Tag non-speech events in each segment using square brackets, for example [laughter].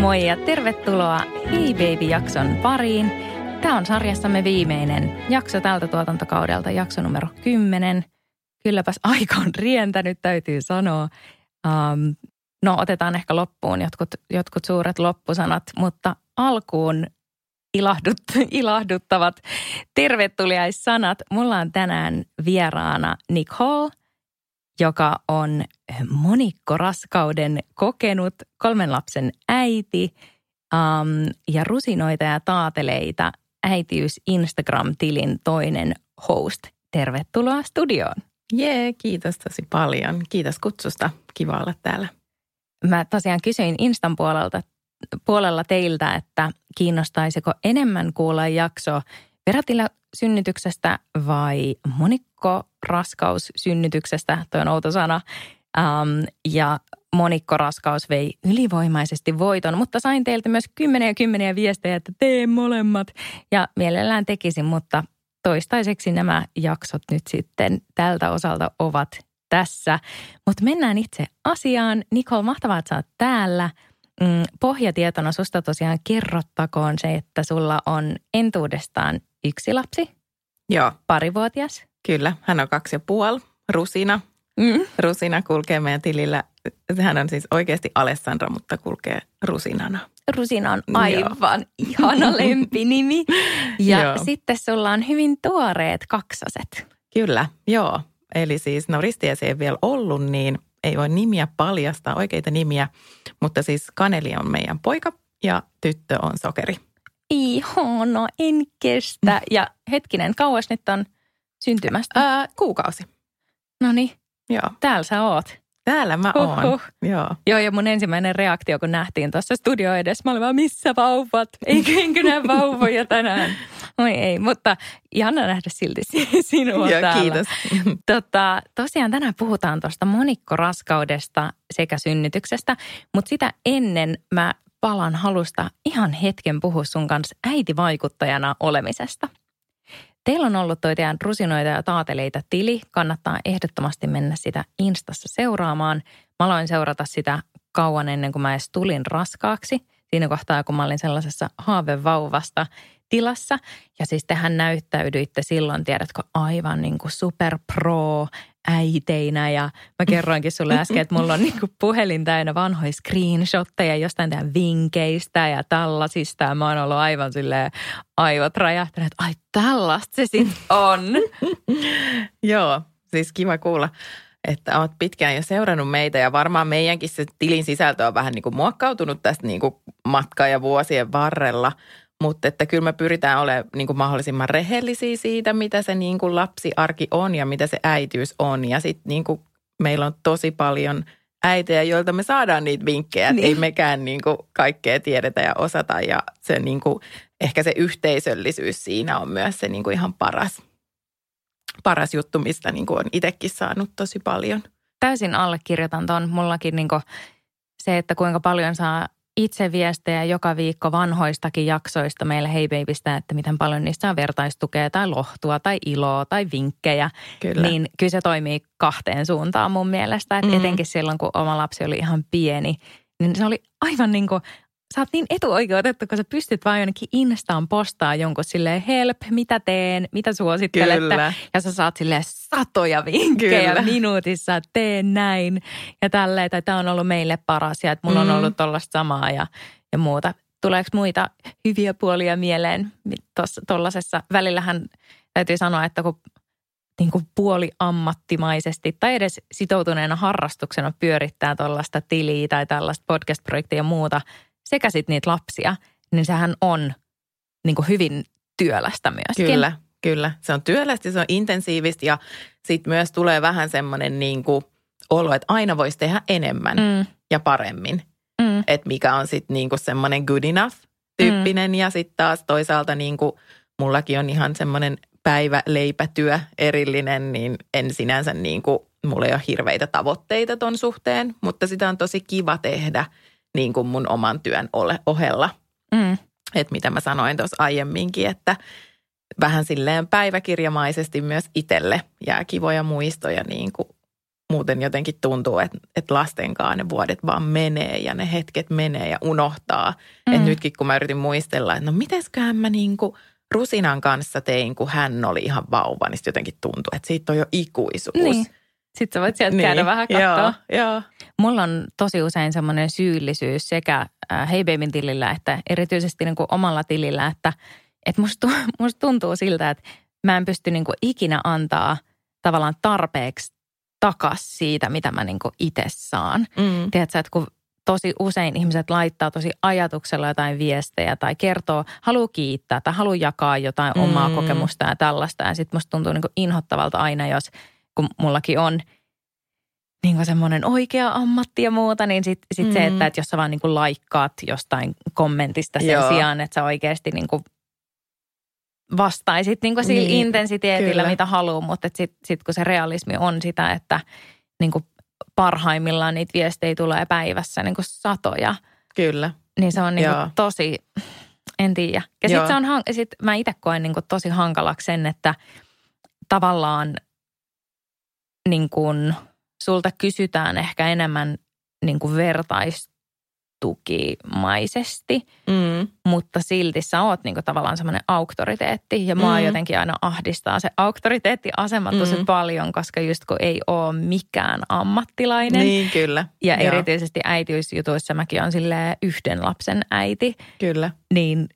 Moi ja tervetuloa Hey Baby-jakson pariin. Tämä on sarjassamme viimeinen jakso tältä tuotantokaudelta, jakso numero 10. Kylläpäs aika on rientänyt, täytyy sanoa. Um, no otetaan ehkä loppuun jotkut, jotkut suuret loppusanat, mutta alkuun ilahdut, [laughs] ilahduttavat tervetuliaissanat. Mulla on tänään vieraana Nicole, joka on monikkoraskauden kokenut kolmen lapsen äiti um, ja rusinoita ja taateleita äitiys Instagram-tilin toinen host. Tervetuloa studioon. Jee, kiitos tosi paljon. Kiitos kutsusta. Kiva olla täällä. Mä tosiaan kysyin Instan puolelta, puolella teiltä, että kiinnostaisiko enemmän kuulla jakso perätillä synnytyksestä vai monikkoraskaussynnytyksestä, toi on outo sana. Um, ja monikkoraskaus vei ylivoimaisesti voiton, mutta sain teiltä myös kymmeniä kymmeniä viestejä, että tee molemmat. Ja mielellään tekisin, mutta toistaiseksi nämä jaksot nyt sitten tältä osalta ovat tässä. Mutta mennään itse asiaan. Nicole, mahtavaa, että sä oot täällä. Mm, pohjatietona susta tosiaan kerrottakoon se, että sulla on entuudestaan yksi lapsi. Joo. Parivuotias. Kyllä, hän on kaksi ja puoli. Rusina. Mm. Rusina kulkee meidän tilillä. Hän on siis oikeasti Alessandra, mutta kulkee Rusinana. Rusina on aivan Joo. ihana [laughs] lempinimi. Ja Joo. sitten sulla on hyvin tuoreet kaksoset. Kyllä, joo. Eli siis, no ristiä se ei vielä ollut, niin ei voi nimiä paljastaa, oikeita nimiä. Mutta siis Kaneli on meidän poika ja tyttö on Sokeri. Ihana, en kestä. Ja hetkinen, kauas nyt on syntymästä? Ää, kuukausi. No niin, täällä sä oot. Täällä mä oon. Huhhuh. Joo. Joo, ja mun ensimmäinen reaktio, kun nähtiin tuossa studio edessä, mä olin vaan, missä vauvat? Eikö enkö näe vauvoja tänään? Oi ei, mutta ihana nähdä silti sinua Joo, täällä. kiitos. Tota, tosiaan tänään puhutaan tuosta monikkoraskaudesta sekä synnytyksestä, mutta sitä ennen mä palan halusta ihan hetken puhua sun kanssa äitivaikuttajana olemisesta. Teillä on ollut toi teidän rusinoita ja taateleita tili. Kannattaa ehdottomasti mennä sitä Instassa seuraamaan. Mä aloin seurata sitä kauan ennen kuin mä edes tulin raskaaksi. Siinä kohtaa, kun mä olin sellaisessa haavevauvasta tilassa. Ja siis tehän näyttäydyitte silloin, tiedätkö, aivan niin kuin super pro äiteinä. Ja mä kerroinkin sulle äsken, että mulla on niin kuin puhelin täynnä vanhoja screenshotteja jostain teidän vinkkeistä ja tällaisista. Ja mä oon ollut aivan silleen aivot räjähtäneet, ai tällaista se sit on. [laughs] Joo, siis kiva kuulla, että oot pitkään jo seurannut meitä ja varmaan meidänkin se tilin sisältö on vähän niin kuin muokkautunut tästä niin kuin matkaa ja vuosien varrella. Mutta että kyllä me pyritään olemaan niin kuin mahdollisimman rehellisiä siitä, mitä se niin kuin lapsiarki on ja mitä se äitiys on. Ja sitten niin kuin meillä on tosi paljon äitejä, joilta me saadaan niitä vinkkejä. Niin. Ei mekään niin kuin kaikkea tiedetä ja osata ja se niin kuin, ehkä se yhteisöllisyys siinä on myös se niin kuin ihan paras, paras juttu, mistä niin kuin on itsekin saanut tosi paljon. Täysin allekirjoitan ton. Mullakin niin se, että kuinka paljon saa itse viestejä joka viikko vanhoistakin jaksoista meille Hey Babystä, että miten paljon niistä on vertaistukea tai lohtua tai iloa tai vinkkejä. Kyllä. Niin kyllä se toimii kahteen suuntaan mun mielestä. Että Mm. etenkin silloin, kun oma lapsi oli ihan pieni, niin se oli aivan niin kuin, sä oot niin etuoikeutettu, kun sä pystyt vaan jonnekin Instaan postaa jonkun silleen help, mitä teen, mitä suosittelette. Kyllä. Ja sä saat silleen satoja vinkkejä Kyllä. minuutissa, tee näin ja tälleen. Tai tämä on ollut meille paras ja että mulla Mm. on ollut tollasta samaa ja, ja muuta. Tuleeko muita hyviä puolia mieleen tuollaisessa? Välillähän täytyy sanoa, että kun niin kuin puoli ammattimaisesti tai edes sitoutuneena harrastuksena pyörittää tuollaista tiliä tai tällaista podcast-projektia ja muuta sekä sitten niitä lapsia, niin sehän on niin kuin hyvin työlästä myöskin. Kyllä, kyllä. Se on työlästä, se on intensiivistä ja sitten myös tulee vähän semmoinen niin kuin olo, että aina voisi tehdä enemmän Mm, ja paremmin. mm. Että mikä on sitten niinku semmoinen good enough tyyppinen. Mm. Ja sitten taas toisaalta niinku, mullakin on ihan semmoinen päiväleipätyö erillinen, niin en sinänsä niinku, mulla ei ole hirveitä tavoitteita ton suhteen, mutta sitä on tosi kiva tehdä niin kuin mun oman työn ole, ohella. Mm. Että mitä mä sanoin tuossa aiemminkin, että vähän silleen päiväkirjamaisesti myös itselle jää kivoja muistoja niin kuin muuten jotenkin tuntuu, että, että lastenkaan ne vuodet vaan menee ja ne hetket menee ja unohtaa. Mm. Että nytkin kun mä yritin muistella, että no mitesköhän mä niin kuin Rusinan kanssa tein, kun hän oli ihan vauva, niin jotenkin tuntuu, että siitä on jo ikuisuus. Niin. Sitten sä voit sieltä niin. käydä vähän katsoa. Joo, joo. Mulla on tosi usein semmoinen syyllisyys sekä äh, Hey Babyn tilillä että erityisesti niin kuin omalla tilillä, että, että musta, [laughs] musta tuntuu siltä, että mä en pysty niin kuin ikinä antaa tavallaan tarpeeksi takas siitä, mitä mä niin itse saan. Mm. Tiedätkö, että kun tosi usein ihmiset laittaa tosi ajatuksella jotain viestejä tai kertoo, haluaa kiittää tai haluaa jakaa jotain mm. omaa kokemusta ja tällaista. Ja sitten musta tuntuu niin inhottavalta aina, jos kun mullakin on niin kuin semmoinen oikea ammatti ja muuta, niin sitten sit mm. se, että, että jos sä vaan niin kuin laikkaat jostain kommentista sen Joo. sijaan, että sä oikeasti niin kuin vastaisit niin kuin sillä niin, intensiteetillä, kyllä. mitä haluaa, mutta sitten sit kun se realismi on sitä, että niin kuin parhaimmillaan niitä viestejä tulee päivässä niin kuin satoja. Kyllä. Niin se on niin kuin tosi, en tiedä. Ja sitten se on, sit mä itse koen niin kuin tosi hankalaksi sen, että tavallaan niin kuin sulta kysytään ehkä enemmän niin kuin vertaista tukimaisesti, mm. mutta silti sä oot niinku tavallaan semmoinen auktoriteetti. Ja mua mm. jotenkin aina ahdistaa se auktoriteettiasema tosi mm. paljon, koska just kun ei ole mikään ammattilainen. Niin, kyllä. Ja Joo. erityisesti äitiysjutuissa mäkin on sille yhden lapsen äiti. Kyllä. Niin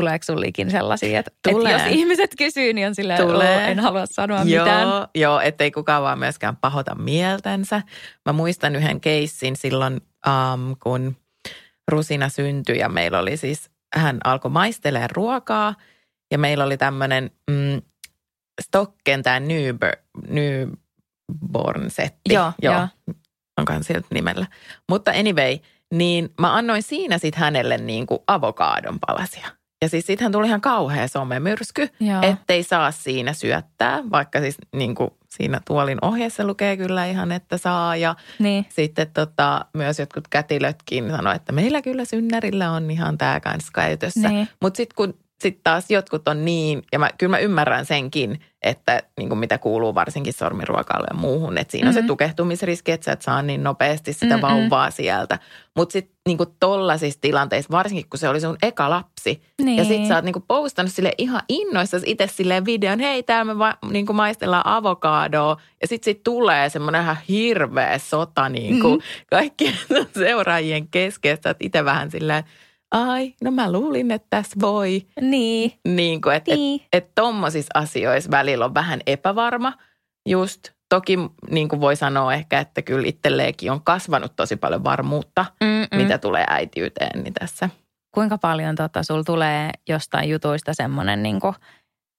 tuleeko sullikin sellaisia, että, Tulee. että jos ihmiset kysyy, niin on silleen, Tulee. en halua sanoa joo, mitään. Joo, ettei kukaan vaan myöskään pahota mieltänsä. Mä muistan yhden keissin silloin, um, kun Rusina syntyi ja meillä oli siis, hän alkoi maistelemaan ruokaa ja meillä oli tämmöinen mm, Stocken tämä newborn, newborn setti. Joo, joo. joo. Onkohan sieltä nimellä. Mutta anyway, niin mä annoin siinä sitten hänelle niin kuin avokaadon palasia. Ja siis siitähän tuli ihan kauhea somemyrsky, Joo. ettei saa siinä syöttää, vaikka siis niin kuin siinä tuolin ohjeessa lukee kyllä ihan, että saa. Ja niin. sitten tota, myös jotkut kätilötkin sanoi, että meillä kyllä synnärillä on ihan tämä kanssa käytössä. Niin. Mutta sitten kun sitten taas jotkut on niin, ja mä, kyllä mä ymmärrän senkin, että niin kuin mitä kuuluu varsinkin sormiruokalle ja muuhun, että siinä mm-hmm. on se mm-hmm. tukehtumisriski, että sä et saa niin nopeasti sitä mm-hmm. vauvaa sieltä. Mutta sitten niin tollaisissa tilanteissa, varsinkin kun se oli sun eka lapsi, niin. ja sitten sä oot niin kuin postannut sille ihan innoissa itse silleen videon, hei täällä me va, niin kuin maistellaan avokadoa, ja sitten sit tulee semmoinen ihan hirveä sota niin kuin mm-hmm. kaikkien [laughs] seuraajien kesken, että itse vähän silleen, ai, no mä luulin, että tässä voi. Niin. Niin kuin, että niin. et, et tommosissa asioissa välillä on vähän epävarma just. Toki niin kuin voi sanoa ehkä, että kyllä itselleenkin on kasvanut tosi paljon varmuutta, Mm-mm. mitä tulee äitiyteen niin tässä. Kuinka paljon tota, sul tulee jostain jutuista semmoinen niin kuin,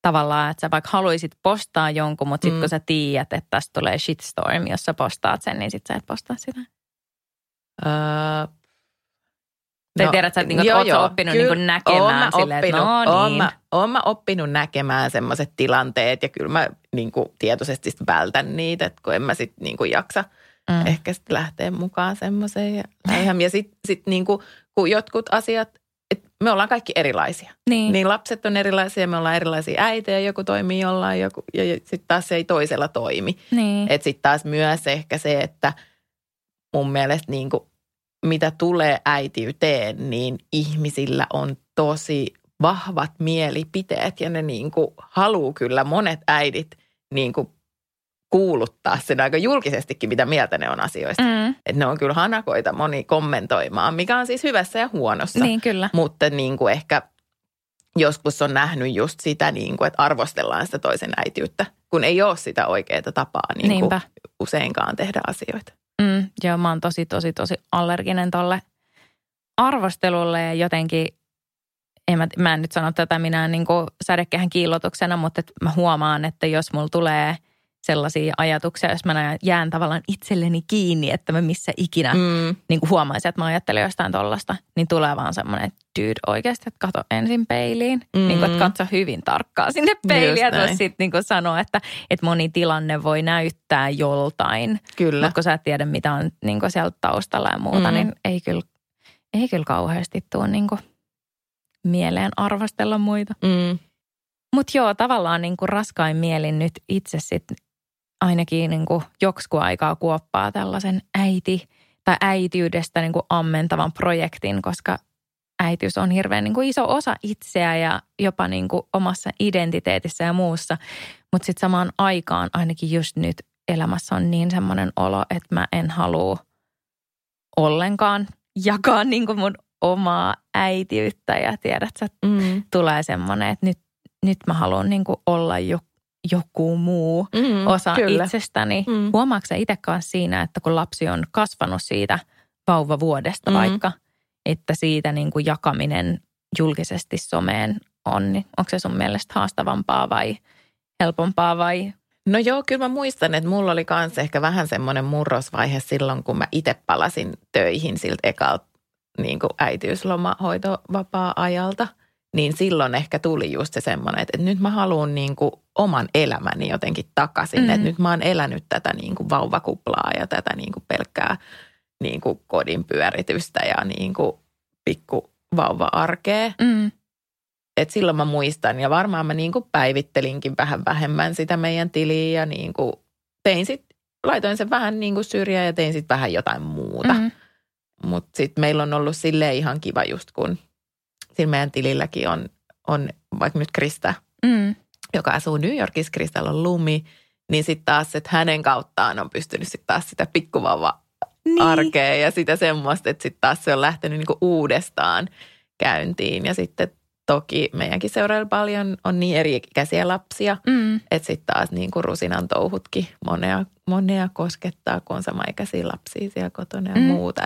tavallaan, että sä vaikka haluaisit postaa jonkun, mutta sitten mm. kun sä tiedät, että tästä tulee shitstorm, jos sä postaat sen, niin sitten sä et postaa sitä? Öö, tai no, tiedät sä, että niin, joo, joo, oppinut kyllä, niin näkemään silleen, oppinut, että no niin. Oon mä, oon mä oppinut näkemään semmoiset tilanteet ja kyllä mä niin kuin tietoisesti vältän niitä, että kun en mä sitten niin kuin jaksa mm. ehkä sitten lähteä mukaan semmoiseen. Ja, ja sitten sit niin kuin, kun jotkut asiat, että me ollaan kaikki erilaisia. Niin. niin lapset on erilaisia, me ollaan erilaisia äitejä, joku toimii jollain joku, ja sitten taas se ei toisella toimi. Niin. Että sitten taas myös ehkä se, että mun mielestä niin kuin mitä tulee äitiyteen, niin ihmisillä on tosi vahvat mielipiteet ja ne niin kuin haluaa kyllä monet äidit niin kuin kuuluttaa sen aika julkisestikin, mitä mieltä ne on asioista. Mm. Että ne on kyllä hanakoita moni kommentoimaan, mikä on siis hyvässä ja huonossa. Niin kyllä. Mutta niin kuin ehkä joskus on nähnyt just sitä, niin kuin, että arvostellaan sitä toisen äitiyttä, kun ei ole sitä oikeaa tapaa niin kuin useinkaan tehdä asioita. Mm, joo, mä oon tosi, tosi, tosi allerginen tolle arvostelulle ja jotenkin, en mä, mä en nyt sano tätä minä niin sädekehän kiillotuksena, mutta mä huomaan, että jos mulla tulee sellaisia ajatuksia, jos mä jään tavallaan itselleni kiinni, että mä missä ikinä mm. niin kuin huomaisin, että mä ajattelen jostain tollasta, niin tulee vaan semmoinen, että dude oikeasti, että kato ensin peiliin. Mm. Niin kuin, että katso hyvin tarkkaan sinne peiliin, että sitten niin kuin sanoa, että, että moni tilanne voi näyttää joltain. Kyllä. Mutta kun sä et tiedä, mitä on niin kuin sieltä taustalla ja muuta, mm. niin ei kyllä, ei kyllä kauheasti tule niin kuin mieleen arvostella muita. Mm. Mutta joo, tavallaan niin kuin raskain mielin nyt itse sitten ainakin niin kuin joksku aikaa kuoppaa tällaisen äiti tai äitiydestä niin kuin ammentavan projektin, koska äitiys on hirveän niin kuin iso osa itseä ja jopa niin kuin omassa identiteetissä ja muussa. Mutta sitten samaan aikaan ainakin just nyt elämässä on niin semmoinen olo, että mä en halua ollenkaan jakaa niin kuin mun omaa äitiyttä ja tiedät, että mm. tulee semmoinen, että nyt, nyt mä haluan niin kuin olla jo, joku muu mm, osa kyllä. itsestäni. Mm. Huomaatko itse kanssa siinä, että kun lapsi on kasvanut siitä vauvavuodesta mm. vaikka, että siitä niin kuin jakaminen julkisesti someen on, niin onko se sun mielestä haastavampaa vai helpompaa vai No joo, kyllä mä muistan, että mulla oli myös ehkä vähän semmoinen murrosvaihe silloin, kun mä itse palasin töihin siltä ekalta niin äitiyslomahoitovapaa-ajalta. Niin silloin ehkä tuli just se semmoinen, että, nyt mä haluan niin kuin oman elämäni jotenkin takaisin. Mm. Että nyt mä oon elänyt tätä niin kuin vauvakuplaa ja tätä niin kuin pelkkää niin kuin kodin pyöritystä ja niin kuin pikku vauva-arkea. Mm. Et silloin mä muistan ja varmaan mä niin kuin päivittelinkin vähän vähemmän sitä meidän tiliä ja niin kuin tein sit, laitoin sen vähän niin kuin syrjään ja tein sitten vähän jotain muuta. Mm. Mutta sitten meillä on ollut sille ihan kiva just kun sillä meidän tililläkin on, on vaikka nyt Krista, mm. joka asuu New Yorkissa, Kristalla on lumi, niin sitten taas, että hänen kauttaan on pystynyt sitten taas sitä pikkuvauva niin. arkea ja sitä semmoista, että sitten taas se on lähtenyt niinku uudestaan käyntiin. Ja sitten toki meidänkin seurailla paljon on niin eri ikäisiä lapsia, mm. että sitten taas niin kuin rusinan touhutkin monea, monea koskettaa, kun on samaikäisiä lapsia siellä kotona ja mm. muuta.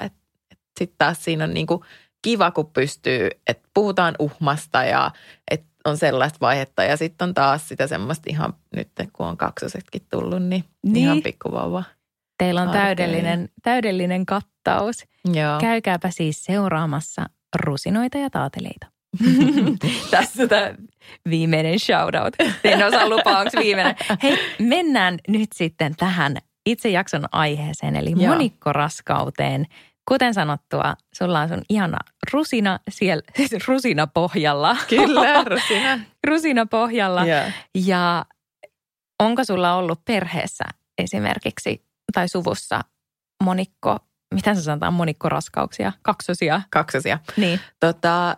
Sitten taas siinä on niin kuin kiva, kun pystyy, että puhutaan uhmasta ja että on sellaista vaihetta. Ja sitten on taas sitä semmoista ihan nyt, kun on kaksosetkin tullut, niin, niin. ihan pikkuvauva. Teillä on täydellinen, täydellinen kattaus. Joo. Käykääpä siis seuraamassa rusinoita ja taateleita. [laughs] Tässä tämä viimeinen shoutout. En osaa lupaa, onko viimeinen. Hei, mennään nyt sitten tähän itse jakson aiheeseen, eli monikkoraskauteen. Kuten sanottua, sulla on sun ihana rusina siellä, [laughs] rusina pohjalla. Kyllä, rusina. [laughs] rusina pohjalla. Yeah. Ja onko sulla ollut perheessä esimerkiksi tai suvussa monikko, miten sä sanotaan, monikkoraskauksia, kaksosia? Kaksosia. Niin. Tota,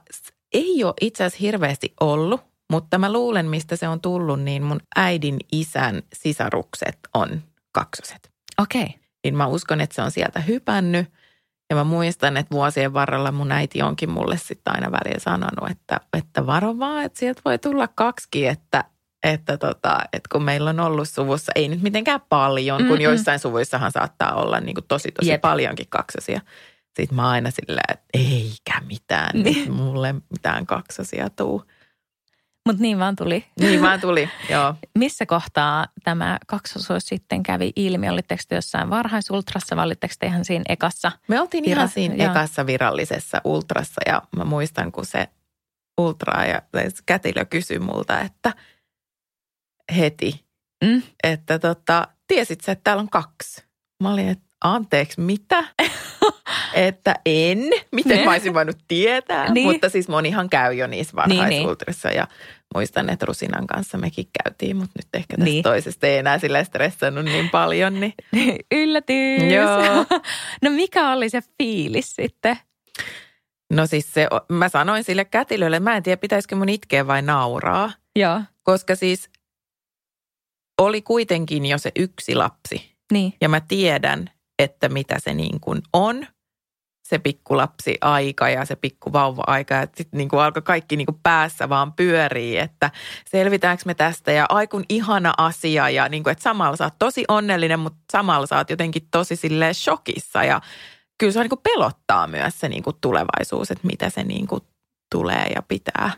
ei ole itse asiassa hirveästi ollut, mutta mä luulen, mistä se on tullut, niin mun äidin isän sisarukset on kaksoset. Okei. Okay. Niin mä uskon, että se on sieltä hypännyt. Ja mä muistan, että vuosien varrella mun äiti onkin mulle sitten aina välillä sanonut, että, että varo vaan, että sieltä voi tulla kaksi, että, että, tota, että kun meillä on ollut suvussa, ei nyt mitenkään paljon, Mm-mm. kun joissain suvuissahan saattaa olla niin kuin tosi tosi Jep. paljonkin kaksosia. Sitten mä aina silleen, että eikä mitään, niin. mulle mitään kaksosia tuu. Mutta niin vaan tuli. Niin vaan tuli, [laughs] joo. Missä kohtaa tämä kaksosuus sitten kävi ilmi? Olitteko te jossain varhaisultrassa vai olitteko te ihan siinä ekassa? Me oltiin ihan siinä joo. ekassa virallisessa ultrassa ja mä muistan, kun se ultra ja kätilö kysyi multa, että heti, mm. että tota, tiesit sä, että täällä on kaksi? Mä olin, että anteeksi, mitä? [laughs] että en. Miten ne. mä olisin voinut tietää? Niin. Mutta siis monihan käy jo niissä varhaisultrissa niin, niin. ja muistan, että Rusinan kanssa mekin käytiin, mutta nyt ehkä tästä niin. toisesta ei enää sille stressannut niin paljon. Niin. [laughs] Yllätys. Joo. [laughs] no mikä oli se fiilis sitten? No siis se, mä sanoin sille kätilölle, mä en tiedä pitäisikö mun itkeä vai nauraa. Joo. Koska siis oli kuitenkin jo se yksi lapsi. Niin. Ja mä tiedän, että mitä se niin kuin on, se pikkulapsi aika ja se pikkuvauva-aika. Sitten niin alkoi kaikki niin kuin päässä vaan pyörii, että selvitäänkö me tästä ja aikun ihana asia. Ja niin kuin, että samalla sä oot tosi onnellinen, mutta samalla sä oot jotenkin tosi silleen shokissa. Ja kyllä se on niin kuin pelottaa myös se niin kuin tulevaisuus, että mitä se niin kuin tulee ja pitää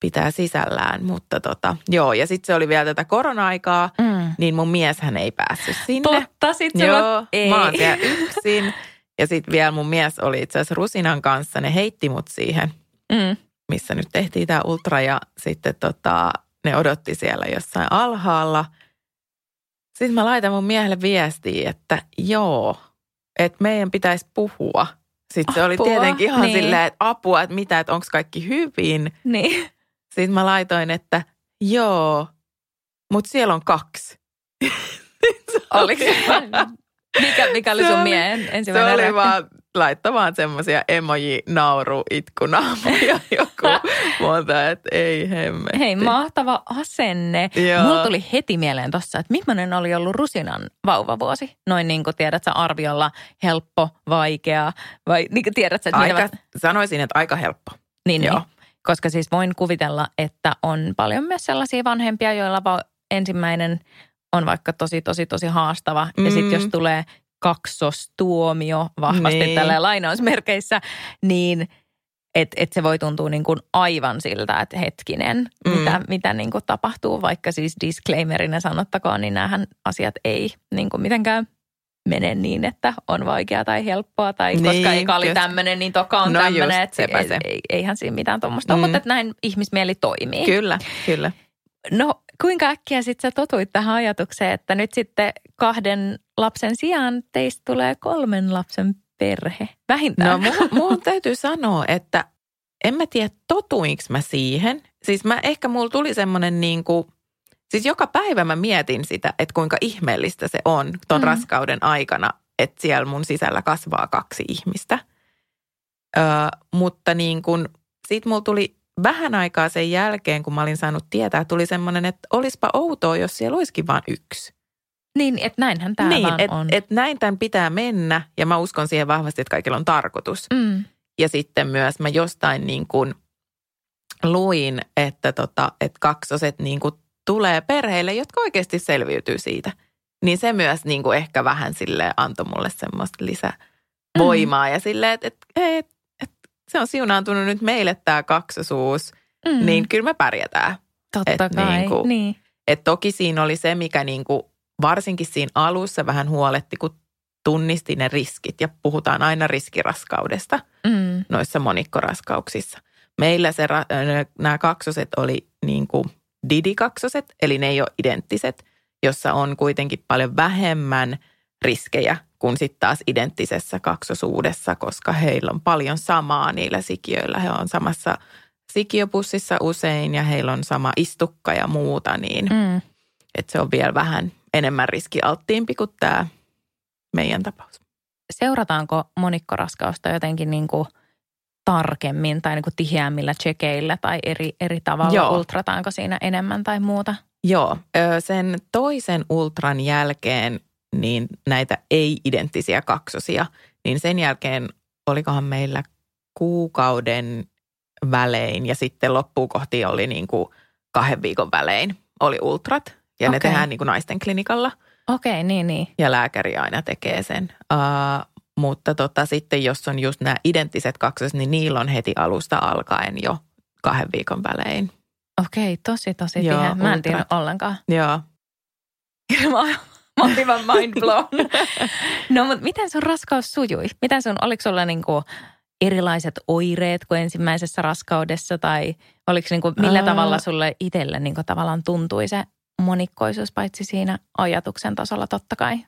pitää sisällään. Mutta tota, joo, ja sitten se oli vielä tätä korona-aikaa, Mm. niin mun mieshän ei päässyt sinne. Totta, sit sulla Joo, ei. mä oon siellä yksin. Ja sitten vielä mun mies oli itse asiassa Rusinan kanssa, ne heitti mut siihen, Mm. missä nyt tehtiin tämä ultra ja sitten tota, ne odotti siellä jossain alhaalla. Sitten mä laitan mun miehelle viestiä, että joo, että meidän pitäisi puhua. Sitten se oli Apua, tietenkin ihan niin. silleen, että apua, että mitä, että onko kaikki hyvin. Niin. Sitten mä laitoin, että joo, mutta siellä on kaksi. [laughs] Se Oliko se? Mikä, mikä oli Se sun miehen Se ensimmäinen oli reaktio? vaan laittamaan semmoisia emoji nauru itkunaamoja joku [laughs] monta, että ei hemme. Hei, mahtava asenne. Joo. Mulla tuli heti mieleen tossa, että millainen oli ollut Rusinan vauvavuosi? Noin niin kuin tiedät sä arviolla helppo, vaikea vai niin kuin tiedät sä, että Aika, mitä mä- sanoisin, että aika helppo. niin, joo. niin. Koska siis voin kuvitella, että on paljon myös sellaisia vanhempia, joilla va- ensimmäinen on vaikka tosi, tosi, tosi haastava. Mm. Ja sitten jos tulee kaksostuomio vahvasti Niin. tällä lainausmerkeissä, niin että et se voi tuntua niin kuin aivan siltä, että hetkinen, Mm. mm. mitä, mitä niin kuin tapahtuu, vaikka siis disclaimerina sanottakoon, niin näähän asiat ei niin kuin mitenkään mene niin, että on vaikeaa tai helppoa, tai Niin, koska eka oli tämmöinen, niin toka on No tämmöinen, että ei, se. ei, eihän siinä mitään tuommoista Mm. mm. mutta että näin ihmismieli toimii. Kyllä, kyllä. No kuinka äkkiä sitten sä totuit tähän ajatukseen, että nyt sitten kahden lapsen sijaan teistä tulee kolmen lapsen perhe? Vähintään. No mun, mun täytyy sanoa, että en mä tiedä totuinko mä siihen. Siis mä ehkä mulla tuli semmoinen niin kuin, siis joka päivä mä mietin sitä, että kuinka ihmeellistä se on ton mm. Raskauden aikana, että siellä mun sisällä kasvaa kaksi ihmistä. Ö, mutta niin kuin, sit mulla tuli vähän aikaa sen jälkeen, kun mä olin saanut tietää, tuli semmoinen, että olispa outoa, jos siellä olisikin vain yksi. Niin, että näinhän tämä niin, vaan et, on. et näin tämän pitää mennä ja mä uskon siihen vahvasti, että kaikilla on tarkoitus. mm. Ja sitten myös mä jostain niin kuin luin, että, tota, että kaksoset niin kuin tulee perheille, jotka oikeasti selviytyy siitä. Niin se myös niin kuin ehkä vähän sille antoi mulle semmoista lisävoimaa mm. ja silleen, että, että, hei, että, että se on siunaantunut nyt meille tämä kaksosuus, Mm. niin kyllä me pärjätään. Totta et kai. niin kuin- niin. Et toki siinä oli se, mikä niin kuin varsinkin siinä alussa vähän huoletti, kun tunnisti ne riskit ja puhutaan aina riskiraskaudesta Mm. noissa monikkoraskauksissa. Meillä se, nämä kaksoset oli niin kuin didikaksoset, eli ne ei ole identtiset, jossa on kuitenkin paljon vähemmän riskejä kuin sitten taas identtisessä kaksosuudessa, koska heillä on paljon samaa niillä sikiöillä. He on samassa sikiöpussissa usein ja heillä on sama istukka ja muuta, niin Mm. että se on vielä vähän enemmän riskialttiimpi kuin tämä meidän tapaus. Seurataanko monikkoraskausta jotenkin niin kuin tarkemmin tai niin kuin tiheämmillä tsekeillä tai eri, eri tavalla? Joo. Ultrataanko siinä enemmän tai muuta? Joo, sen toisen ultran jälkeen niin näitä ei-identtisiä kaksosia, niin sen jälkeen olikohan meillä kuukauden välein ja sitten loppuun kohti oli niin kuin kahden viikon välein oli ultrat. Ja ne Okei. tehdään niin kuin naisten klinikalla Okei, niin, niin. ja lääkäri aina tekee sen. Uh, mutta tota, sitten jos on just nämä identtiset kaksoset, niin niillä on heti alusta alkaen jo kahden viikon välein. Okei, tosi, tosi Joo, tiheä. Mä en tiedä ollenkaan. Joo. mä, mä olin vaan mind blown. [laughs] no, mutta miten sun raskaus sujui? Miten sun, oliko sulla niinku erilaiset oireet kuin ensimmäisessä raskaudessa tai oliko niinku, millä tavalla sulle itselle niinku tavallaan tuntui se monikkoisuus paitsi siinä ajatuksen tasolla totta kai?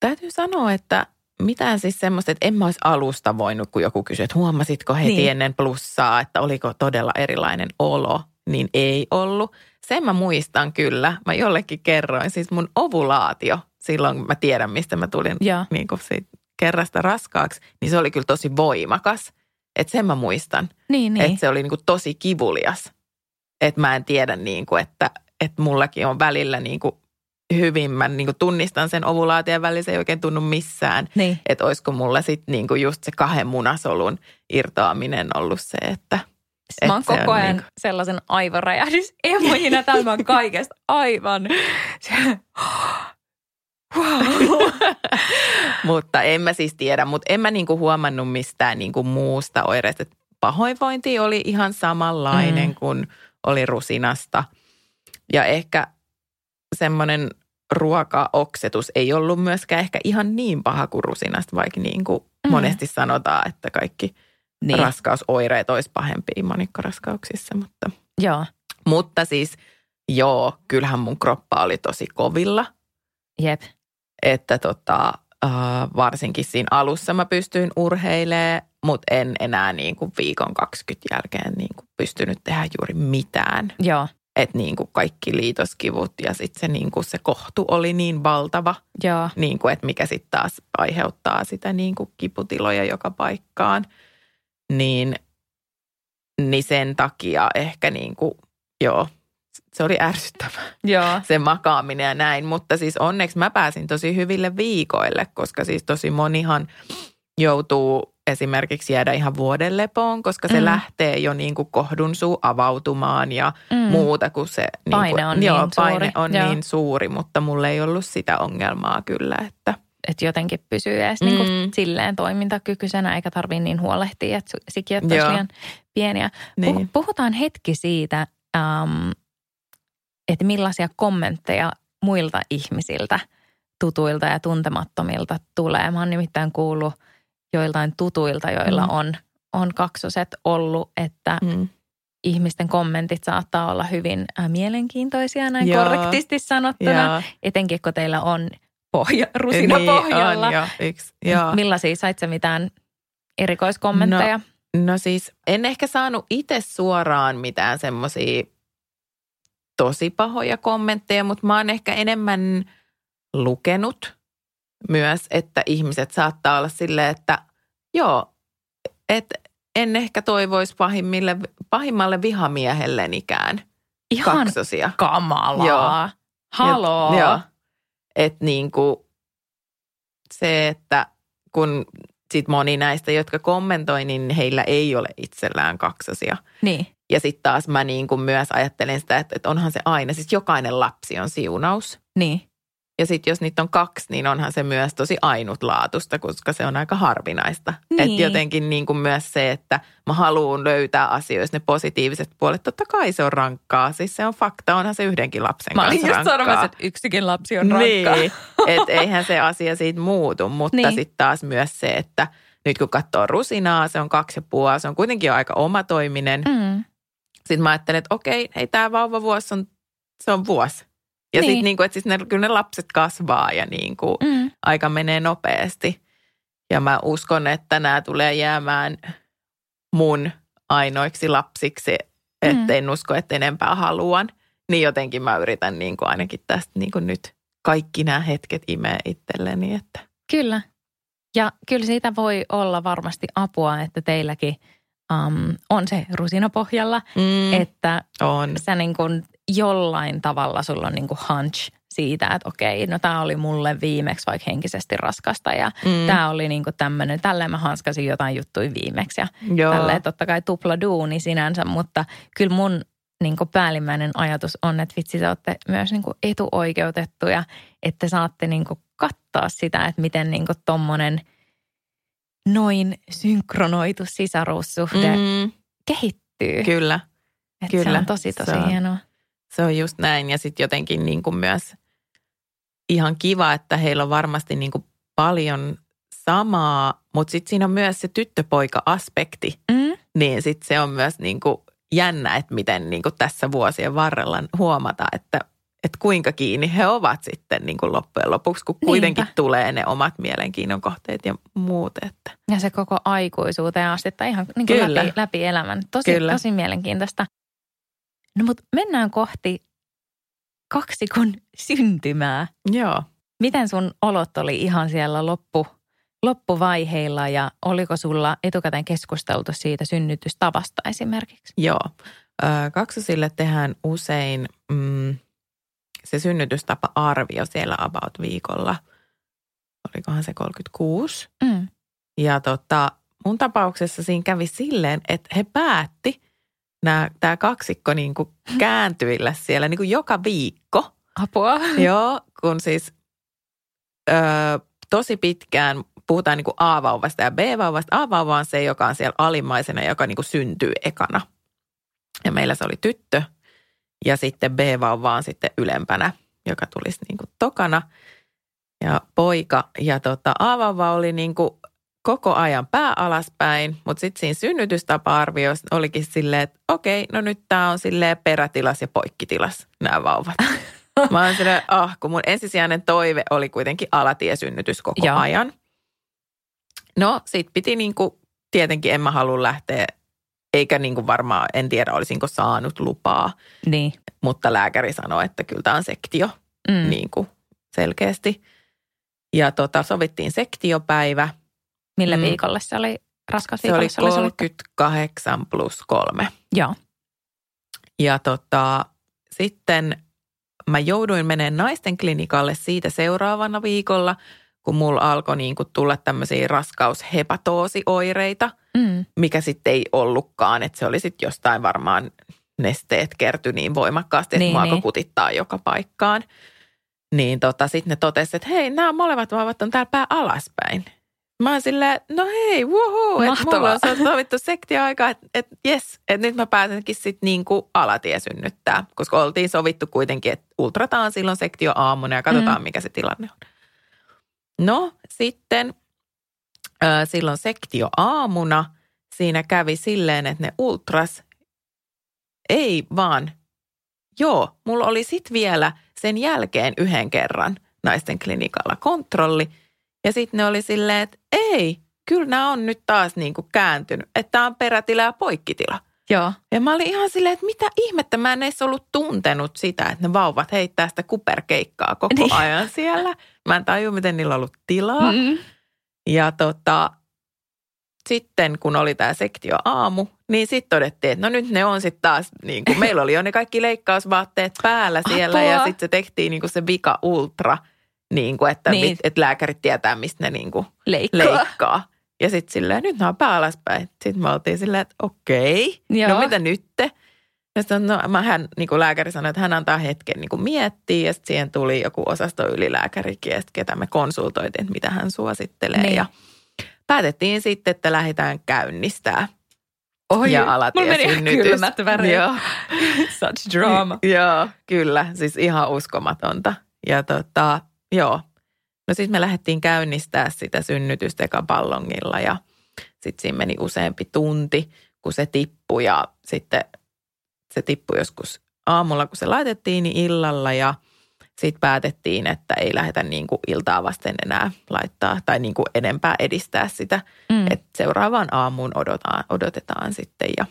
Täytyy sanoa, että mitään siis semmoista, että en mä olisi alusta voinut, kun joku kysyi, että huomasitko heti niin. Ennen plussaa, että oliko todella erilainen olo, niin ei ollut. Sen mä muistan kyllä, mä jollekin kerroin, siis mun ovulaatio, silloin mä tiedän, mistä mä tulin Joo. niin kuin siitä kerrasta raskaaksi, niin se oli kyllä tosi voimakas. Että sen mä muistan, Niin, niin. että se oli niin kuin tosi kivulias. Että mä en tiedä, niin kuin, että, että mullakin on välillä niin kuin hyvin, mä niin kuin tunnistan sen ovulaation välillä, se ei oikein tunnu missään. niin. Että olisiko mulla sitten niinku just se kahden munasolun irtoaminen ollut se, että Mä oon Et se koko ajan niinku- sellaisen aivoräjähdys [laughs] emojina tämän kaikesta. Aivan. [gasps] Wow. [laughs] mutta en mä siis tiedä, mutta en mä niinku huomannut mistään niinku muusta oireista. Et Pahoinvointi oli ihan samanlainen mm. kuin oli rusinasta. Ja ehkä semmoinen ruokaoksetus ei ollut myöskään ehkä ihan niin paha kuin rusinasta, vaikka niin kuin mm. monesti sanotaan, että kaikki niin. raskausoireet olisi pahempia monikkoraskauksissa. Mutta, joo. mutta siis joo, kyllähän mun kroppa oli tosi kovilla. Jep. Että tota, äh, varsinkin siinä alussa mä pystyin urheilemaan, mutta en enää niin kuin viikon 20 jälkeen niin kuin pystynyt tehdä juuri mitään. Joo. Että niin kuin kaikki liitoskivut ja sitten se, niin kuin se kohtu oli niin valtava, Joo. niin kuin, että mikä sitten taas aiheuttaa sitä niin kuin kiputiloja joka paikkaan. Niin, niin sen takia ehkä niin kuin, joo, se oli ärsyttävää. Joo. [laughs] Se makaaminen ja näin, mutta siis onneksi mä pääsin tosi hyville viikoille, koska siis tosi monihan joutuu esimerkiksi jäädä ihan vuoden lepoon, koska se mm. lähtee jo niin kuin suu avautumaan ja mm. muuta kuin se... Niin paine kuin, on joo, niin paine suuri. on joo. niin suuri, mutta mulla ei ollut sitä ongelmaa kyllä, että... Että jotenkin pysyy edes mm. niin kuin silleen toimintakykyisenä, eikä tarvitse niin huolehtia, että sikiöt olisi liian pieniä. Niin. Puhutaan hetki siitä, ähm, että millaisia kommentteja muilta ihmisiltä, tutuilta ja tuntemattomilta tulee. Mä oon nimittäin kuullut joiltain tutuilta, joilla mm. on, on kaksoset ollut, että Mm. ihmisten kommentit saattaa olla hyvin mielenkiintoisia näin Joo. korrektisti sanottuna. Joo. Etenkin kun teillä on pohja, [laughs] rusina pohjalla. Niin on, jo, yksi, joo. Millaisia, sait sä mitään erikoiskommentteja? No siis en ehkä saanut itse suoraan mitään semmoisia tosi pahoja kommentteja, mutta mä oon ehkä enemmän lukenut myös, että ihmiset saattaa olla silleen, että joo, että en ehkä toivoisi pahimmille, pahimmalle vihamiehellenikään Ihan kaksosia. kamalaa. Joo. Haloo. Et, joo. Että niin kuin se, että kun sit moni näistä, jotka kommentoi, niin heillä ei ole itsellään kaksosia. Niin. Ja sitten taas mä niin kuin myös ajattelen sitä, että, että onhan se aina, siis jokainen lapsi on siunaus. Niin. Ja sitten jos niitä on kaksi, niin onhan se myös tosi ainutlaatusta, koska se on aika harvinaista. Niin. Että jotenkin niin kuin myös se, että mä haluan löytää asioissa ne positiiviset puolet. Totta kai se on rankkaa, siis se on fakta, onhan se yhdenkin lapsen Mä olin kanssa just rankkaa. sanomassa, että yksikin lapsi on rankkaa. Niin, että [laughs] eihän se asia siitä muutu, mutta Niin. sitten taas myös se, että nyt kun katsoo rusinaa, se on kaksi ja puoli, se on kuitenkin jo aika omatoiminen. Mm. Sitten mä ajattelen, että okei, hei tämä vauvavuosi on, se on vuosi. Ja Niin. sitten niin kuin, että siis ne, kyllä ne lapset kasvaa ja niin kuin Mm. aika menee nopeasti. Ja mä uskon, että nämä tulee jäämään mun ainoiksi lapsiksi, että Mm. en usko, että enempää haluan. Niin jotenkin mä yritän niin kuin ainakin tästä niin kuin nyt kaikki nämä hetket imee itselleni. Että. Kyllä. Ja kyllä siitä voi olla varmasti apua, että teilläkin um, on se rusina pohjalla, Mm, että on. sä niin kuin jollain tavalla sulla on niin kuin hunch siitä, että okei, no tämä oli mulle viimeksi vaikka henkisesti raskasta ja Mm, tämä oli niin kuin tämmöinen, tälleen mä hanskasin jotain juttuja viimeksi ja joo. tälleen totta kai tupla duuni sinänsä, mutta kyllä mun niin kuin päällimmäinen ajatus on, että vitsi te olette myös niin kuin etuoikeutettuja, että saatte niin kuin katsoa sitä, että miten niin kuin tommonen noin synkronoitu sisaruussuhde mm. Kehittyy. kyllä, että Se kyllä. on tosi tosi Se on. hienoa. Se on just näin. Ja sitten jotenkin niin kuin myös ihan kiva, että heillä on varmasti niin kuin paljon samaa, mutta sitten siinä on myös se tyttöpoika-aspekti. Mm? Niin sitten se on myös niin kuin jännä, että miten niin kuin tässä vuosien varrella huomata, että, että kuinka kiinni he ovat sitten niin kuin loppujen lopuksi, kun kuitenkin Niinpä. tulee ne omat mielenkiinnon kohteet ja muut. Että. Ja se koko aikuisuuteen asti tai ihan niin kuin Kyllä. läpi, läpi elämän. Tosi, Kyllä. tosi mielenkiintoista. No mutta mennään kohti kaksikon syntymää. Joo. Miten sun olot oli ihan siellä loppu, loppuvaiheilla ja oliko sulla etukäteen keskusteltu siitä synnytystavasta esimerkiksi? Joo. Kaksosille tehdään usein mm, se synnytystapa-arvio siellä about viikolla. Olikohan se 36? Mm. Ja tota, mun tapauksessa siinä kävi silleen, että he päätti, tämä kaksikko niin kuin kääntyillä siellä niin kuin joka viikko. Apua. Joo, kun siis ö, tosi pitkään puhutaan niin kuin A-vauvasta ja B-vauvasta. A-vauva on se, joka on siellä alimmaisena, joka niin kuin syntyy ekana. Ja meillä se oli tyttö. ja sitten B-vauva on sitten ylempänä, joka tulisi niin kuin tokana ja poika. Ja tota, A-vauva oli niin kuin koko ajan pää alaspäin, mutta sitten siinä synnytystapa-arviossa olikin silleen, että okei, no nyt tämä on silleen perätilas ja poikkitilas nämä vauvat. [laughs] Mä oon silleen, ah, kun mun ensisijainen toive oli kuitenkin alatiesynnytys koko Joo. ajan. No sit piti niinku, tietenkin en mä halua lähteä, eikä niinku varmaan, en tiedä olisinko saanut lupaa, Niin. mutta lääkäri sanoi, että kyllä tämä on sektio Mm. niin kuin selkeästi. Ja tota, sovittiin sektiopäivä. Millä Mm. viikolle se oli? Se oli se oli sovittu? 38 plus kolme. Joo. Ja tota, sitten mä jouduin menemään naisten klinikalle siitä seuraavana viikolla, kun mulla alkoi niin kuin tulla tämmöisiä raskaushepatoosioireita, Mm. mikä sitten ei ollutkaan, että se oli sitten jostain varmaan nesteet kertyi niin voimakkaasti, että Niin, mua niin. kutittaa joka paikkaan. Niin tota, sitten ne totesivat, että hei, nämä molemmat vauvat on täällä pää alaspäin. Mä oon silleen, no hei, wuhuu, että mulla on sovittu sektiaika, että et, jes, että nyt mä pääsenkin sitten niinku alatie synnyttää, koska oltiin sovittu kuitenkin, että ultrataan silloin sektio aamuna ja katsotaan, Mm. mikä se tilanne on. No sitten ö, silloin sektio aamuna siinä kävi silleen, että ne ultras, ei vaan, joo, mulla oli sitten vielä sen jälkeen yhden kerran naisten klinikalla kontrolli. Ja sitten ne oli silleen, että ei, kyllä nämä on nyt taas niin kuin kääntynyt, että tämä on perätila ja poikkitila. Joo. Ja mä olin ihan silleen, että mitä ihmettä, mä en edes ollut tuntenut sitä, että ne vauvat heittää sitä kuperkeikkaa koko Niin. ajan siellä. Mä en tajua, miten niillä on ollut tilaa. Mm. Ja tota, sitten kun oli tämä sektio aamu, niin sitten todettiin, että no nyt ne on sitten taas, niin kuin, meillä oli jo ne kaikki leikkausvaatteet päällä siellä ja Apua. sitten se tehtiin niin kuin se vika ultra, niin kuin, että, Niin. niin. että lääkärit tietää, mistä ne niin kuin Leikkaa. leikkaa. Ja sitten silleen, nyt nämä on pää alaspäin. Sitten me oltiin silleen, että okei, Joo. no mitä nyt? Ja sitten no, mä, hän, niin kuin lääkäri sanoi, että hän antaa hetken niin kuin miettiä ja sitten siihen tuli joku osastoylilääkärikin, ja sit ketä me konsultoitiin, että mitä hän suosittelee. Niin. Ja päätettiin sitten, että lähdetään käynnistää. Oi, ja mulla meni kylmät väreet. Joo. [laughs] Such drama. Joo, kyllä. Siis ihan uskomatonta. Ja tota, joo. No sitten me lähdettiin käynnistää sitä synnytystä eka ballongilla ja sitten siinä meni useampi tunti, kun se tippui ja sitten se tippui joskus aamulla, kun se laitettiin, niin illalla ja sitten päätettiin, että ei lähdetä niin kuin iltaa vasten enää laittaa tai niin kuin enempää edistää sitä Mm. että seuraavaan aamuun odotetaan, odotetaan sitten ja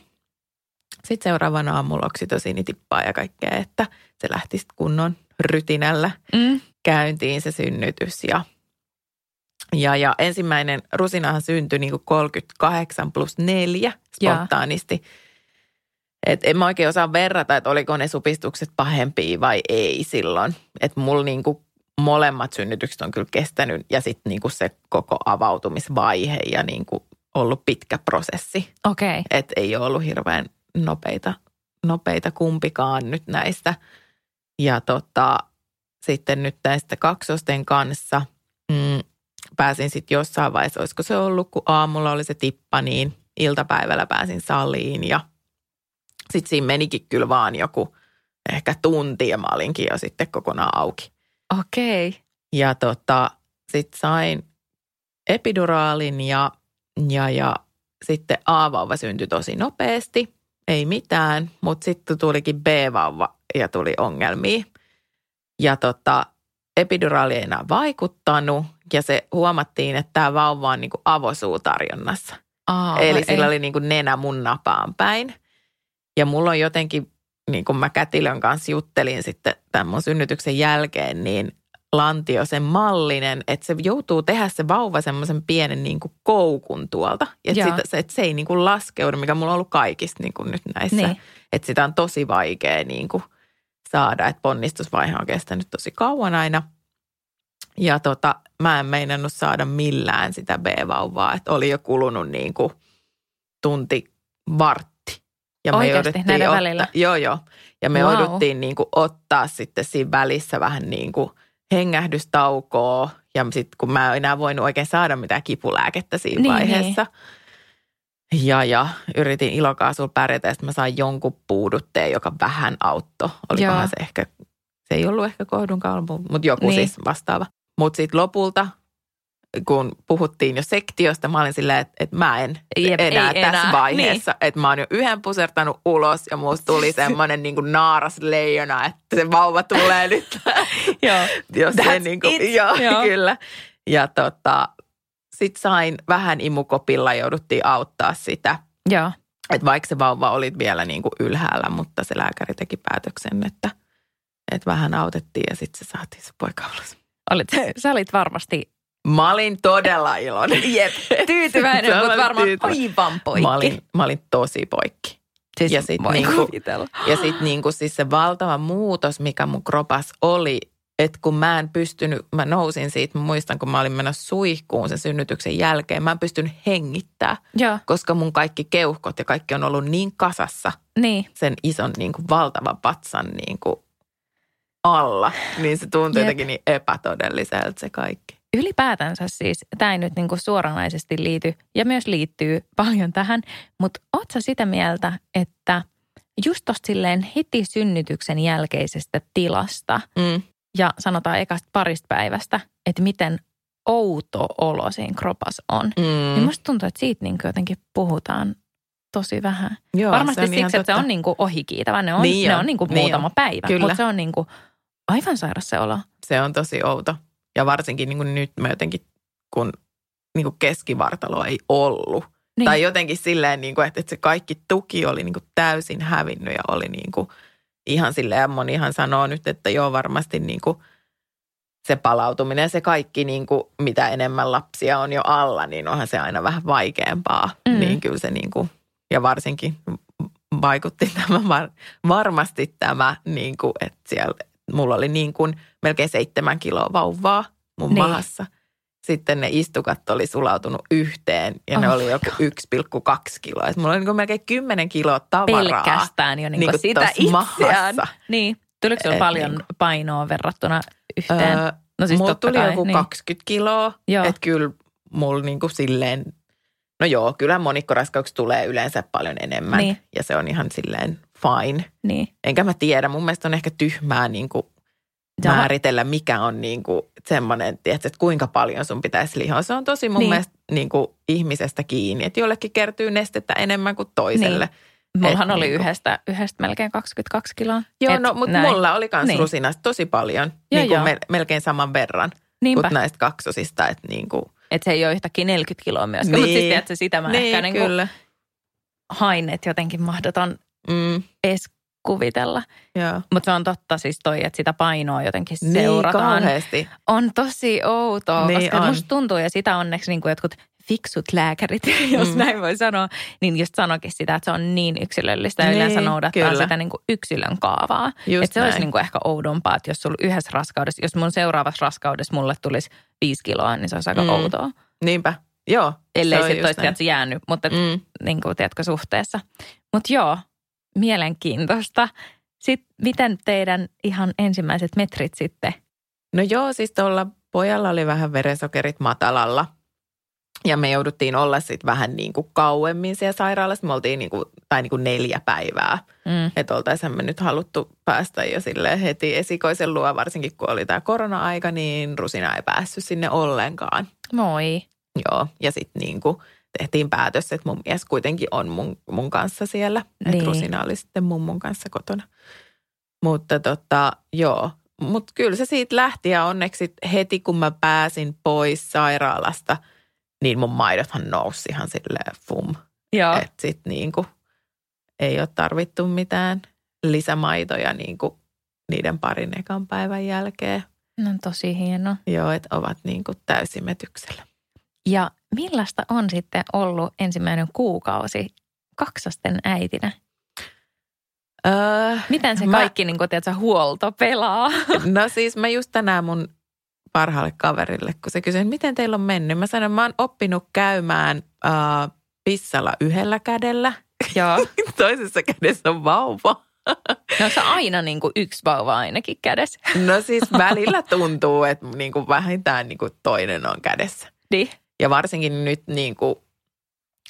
sitten seuraavan aamulla oksitosiini tippaa ja kaikkea, että se lähti kunnon rytinällä Mm. Käyntiin se synnytys ja, ja, ja ensimmäinen rusinahan syntyi niin kuin 38 plus 4 Jaa. spontaanisti. Et en mä oikein osaa verrata, että oliko ne supistukset pahempia vai ei silloin. Että mulla niin kuin molemmat synnytykset on kyllä kestänyt ja sitten niin kuin se koko avautumisvaihe ja niin kuin ollut pitkä prosessi. Okei. Okay. Että ei ole ollut hirveän nopeita, nopeita kumpikaan nyt näistä. Ja tota, sitten nyt näistä kaksosten kanssa mm, pääsin sitten jossain vaiheessa, olisiko se ollut, kun aamulla oli se tippa, niin iltapäivällä pääsin saliin ja sitten siinä menikin kyllä vaan joku ehkä tunti ja mä olinkin jo sitten kokonaan auki. Okei. Okay. Ja tota, sitten sain epiduraalin ja, ja, ja sitten A-vauva syntyi tosi nopeasti. Ei mitään, mutta sitten tulikin B-vauva ja tuli ongelmia. Ja tota, epiduraali ei enää vaikuttanut ja se huomattiin, että tämä vauva on niinku avosuutarjonnassa. Aa, Eli ei. sillä oli niinku nenä mun napaan päin. Ja mulla on jotenkin, niin kuin mä kätilön kanssa juttelin sitten tämän mun synnytyksen jälkeen, niin lantio sen mallinen, että se joutuu tehdä se vauva semmoisen pienen niin kuin koukun tuolta. Että, sitä, se, että se ei niin kuin laskeudu, mikä mulla on ollut kaikista niin kuin nyt näissä. Niin. Että sitä on tosi vaikea niin kuin saada, että ponnistusvaihe on kestänyt tosi kauan aina. Ja tota, mä en meinannut saada millään sitä B-vauvaa, että oli jo kulunut niin kuin tunti vartti. Ja me Oikeasti, näiden ottaa, välillä? Joo, joo. Ja me Wow. jouduttiin niin kuin ottaa sitten siinä välissä vähän niin kuin hengähdystaukoa. Ja sitten kun mä en enää voinut oikein saada mitään kipulääkettä siinä Niin, vaiheessa. Ja, ja yritin ilokaasulla pärjätä, sitten mä sain jonkun puudutteen, joka vähän auttoi. Olikohan Joo. se ehkä, se ei ollut ehkä kohdun kalvu, mutta joku Niin. siis vastaava. Mutta sitten lopulta, kun puhuttiin jo sektiosta, mä olin silleen, että, että mä en Jep, enää ei tässä enää. vaiheessa. Niin. Että mä oon jo yhden pusertanut ulos ja musta tuli [laughs] semmoinen niin kuin naaras leijona, että se vauva tulee nyt. [laughs] Joo. [laughs] Jos se niin kuin, joo, Joo. kyllä. Ja tota, sit sain vähän imukopilla, jouduttiin auttaa sitä. Joo. Että vaikka se vauva oli vielä niin kuin ylhäällä, mutta se lääkäri teki päätöksen, että, että vähän autettiin ja sitten se saatiin se poika ulos. Olit, sä olit varmasti Mä olin todella iloinen. [laughs] Jep, tyytyväinen, mutta varmaan tyytyväinen. aivan poikki. Mä olin, mä olin tosi poikki. siis ja sit voin niinku-. Ja sitten niinku siis se valtava muutos, mikä mun kropas oli, että kun mä en pystynyt, mä nousin siitä, mä muistan kun mä olin menossa suihkuun sen synnytyksen jälkeen, mä en pystynyt hengittää, Joo, koska mun kaikki keuhkot ja kaikki on ollut niin kasassa niin. sen ison niin kuin valtavan patsan niin kuin alla, niin se tuntui Jep. jotenkin niin epätodelliselta se kaikki. Ylipäätänsä siis, tämä ei nyt niinku suoranaisesti liity ja myös liittyy paljon tähän, mutta oot sä sitä mieltä, että just tosta silleen heti synnytyksen jälkeisestä tilasta Mm. Ja sanotaan ekasta parista päivästä, että miten outo olo siinä kropas on. Mm. Niin musta tuntuu, että siitä niinku jotenkin puhutaan tosi vähän. Joo, Varmasti se siksi, että se totta. on niinku ohikiitävä. Ne on, Niin ne on, niinku niin muutama on. päivä, Kyllä. mutta se on niinku aivan sairas se olo. Se on tosi outo. Ja varsinkin niin kuin nyt mä jotenkin, kun niin kuin keskivartalo ei ollut. Niin. Niin. Tai jotenkin silleen, niin kuin, että, että se kaikki tuki oli niin kuin täysin hävinnyt ja oli niin kuin ihan silleen, monihan sanoo nyt, että joo varmasti niin kuin se palautuminen ja se kaikki, niin kuin, mitä enemmän lapsia on jo alla, niin onhan se aina vähän vaikeampaa. Mm. Niin kyllä se niin kuin, ja varsinkin vaikutti tämä var, varmasti tämä, niin kuin, että siellä, mulla oli niin kuin melkein seitsemän kiloa vauvaa mun niin. mahassa. Sitten ne istukat oli sulautunut yhteen ja ne Oh oli joku 1,2 kiloa. Et mulla oli niin kuin melkein 10 kiloa tavaraa. Pelkästään jo niinku niinku sitä itseään. mahassa. Niin. Tuliko sinulla Et paljon niinku. painoa verrattuna yhteen? Öö, no siis mulla tuli kai, joku niin. 20 kiloa. Että kyllä mulla niinku silleen, no joo, kyllä monikkoraskauksessa tulee yleensä paljon enemmän. Niin. Ja se on ihan silleen fine. Niin. Enkä mä tiedä, mun mielestä on ehkä tyhmää niinku Joo. määritellä, mikä on niinku semmoinen, tiedätkö, että kuinka paljon sun pitäisi lihoa. Se on tosi mun Niin. niin. mielestä niinku ihmisestä kiinni, että jollekin kertyy nestettä enemmän kuin toiselle. Mullahan Et oli niinku- yhdestä, yhdestä melkein 22 kiloa. Joo, Et no, mutta näin. mulla oli myös Niin. niin. rusinasta tosi paljon, Joo, niin kuin joo. mel- melkein saman verran Niinpä, kuin näistä kaksosista. Että niin kuin, että se ei ole yhtäkkiä 40 kiloa myöskään. Niin. Mutta siis Niin. tiedätkö, sitä mä niin, ehkä niin kyllä. hain, että jotenkin mahdoton Mm, edes kuvitella. Mutta se on totta siis toi, että sitä painoa jotenkin Niin seurataan. kauheasti. On tosi outoa, Niin koska on. musta tuntuu, ja sitä onneksi niin kuin jotkut fiksut lääkärit, [laughs] jos Mm. näin voi sanoa, niin just sanokin sitä, että se on niin yksilöllistä ja Niin, yleensä noudattaa kyllä. sitä niin kuin yksilön kaavaa. Just Että se olisi niin kuin ehkä oudompaa, että jos sulla yhdessä raskaudessa, jos mun seuraavassa raskaudessa mulle tulisi viisi kiloa, niin se olisi aika Mm. outoa. Niinpä, joo. Ellei sitten olisi jäänyt, mutta. Mm. niin kuin, tiedätkö, suhteessa. Mutta joo, mielenkiintoista. Sitten miten teidän ihan ensimmäiset metrit sitten? No joo, siis tuolla pojalla oli vähän verensokerit matalalla. Ja me jouduttiin olla sitten vähän niin kuin kauemmin siellä sairaalassa. Me oltiin niin kuin, tai niin kuin neljä päivää. Mm. Että oltaisiin me nyt haluttu päästä jo sille heti esikoisen luo, varsinkin kun oli tämä korona-aika, niin Rusina ei päässyt sinne ollenkaan. Moi. Joo, ja sitten niin kuin tehtiin päätös, että mun mies kuitenkin on mun, mun kanssa siellä. Että Niin. Rusina oli sitten mummun kanssa kotona. Mutta tota, joo, mutta kyllä se siitä lähti ja onneksi sit heti kun mä pääsin pois sairaalasta, niin mun maidothan nousi ihan silleen fum. Että sitten niin kuin ei ole tarvittu mitään lisämaitoja niin kuin niiden parin ekan päivän jälkeen. No tosi hieno. Joo, että ovat niin kuin täysimetyksellä. Ja millaista on sitten ollut ensimmäinen kuukausi kaksosten äitinä? Öö, Miten se Mä- kaikki niin kun, tiedätkö, huolto pelaa? [laughs] no siis mä just tänään mun parhaalle kaverille, kun se kysyi, miten teillä on mennyt. Mä sanoin, mä oon oppinut käymään äh, pissalla yhdellä kädellä. Joo. [laughs] Toisessa kädessä on vauva. [laughs] No se aina niin kuin yksi vauva ainakin kädessä. No siis välillä tuntuu, että niin kuin vähintään niin kuin toinen on kädessä. Niin. Ja varsinkin nyt niin kuin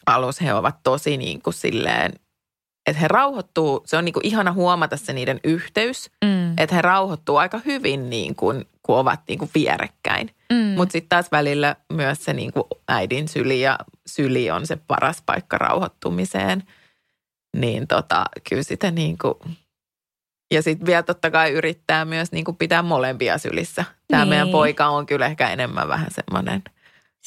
alussa he ovat tosi niin kuin silleen, että he rauhoittuu, se on niin kuin ihana huomata se niiden yhteys, Mm. että he rauhoittuu aika hyvin niin kuin, kun ovat niin kuin vierekkäin. Mm. Mutta sitten taas välillä myös se niin kuin äidin syli ja syli on se paras paikka rauhoittumiseen. Niin tota, kyllä sitä niin kuin, ja sitten vielä totta kai yrittää myös niin kuin pitää molempia sylissä. Tämä Niin. meidän poika on kyllä ehkä enemmän vähän semmoinen